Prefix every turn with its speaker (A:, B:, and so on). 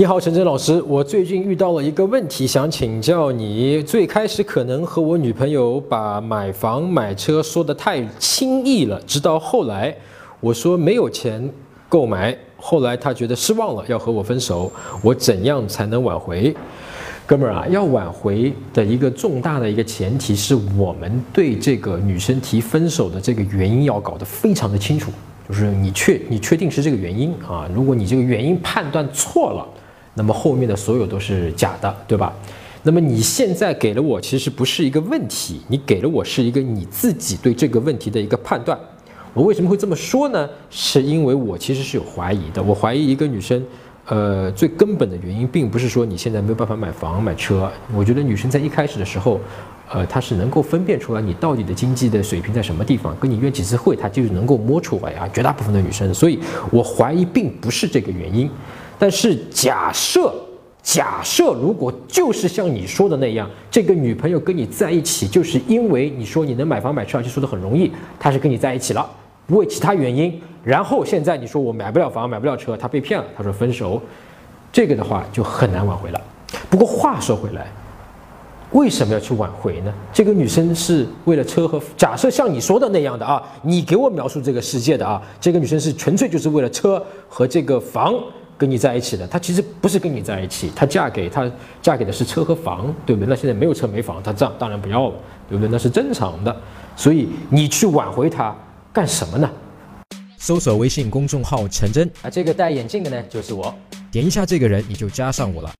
A: 你好，陈真老师，我最近遇到了一个问题，想请教你。最开始可能和我女朋友把买房买车说的太轻易了，直到后来我说没有钱购买，后来她觉得失望了，要和我分手。我怎样才能挽回？哥们儿啊，要挽回的一个重大的一个前提是我们对这个女生提分手的这个原因要搞得非常的清楚，就是你确你确定是这个原因啊？如果你这个原因判断错了。那么后面的所有都是假的，对吧？那么你现在给了我，其实不是一个问题，你给了我是一个你自己对这个问题的一个判断。我为什么会这么说呢？是因为我其实是有怀疑的。我怀疑一个女生，呃，最根本的原因并不是说你现在没有办法买房买车。我觉得女生在一开始的时候，呃，她是能够分辨出来你到底的经济的水平在什么地方，跟你约几次会，她就能够摸出来啊。绝大部分的女生，所以我怀疑并不是这个原因。但是假设，假设如果就是像你说的那样，这个女朋友跟你在一起，就是因为你说你能买房买车，而且说的很容易，她是跟你在一起了，不为其他原因。然后现在你说我买不了房，买不了车，她被骗了，她说分手，这个的话就很难挽回了。不过话说回来，为什么要去挽回呢？这个女生是为了车和假设像你说的那样的啊，你给我描述这个世界的啊，这个女生是纯粹就是为了车和这个房。跟你在一起的，她其实不是跟你在一起，她嫁给他嫁给的是车和房，对不对？那现在没有车没房，她这样当然不要了，对不对？那是正常的，所以你去挽回她干什么呢？
B: 搜索微信公众号陈真
A: 啊，这个戴眼镜的呢就是我，
B: 点一下这个人你就加上我了。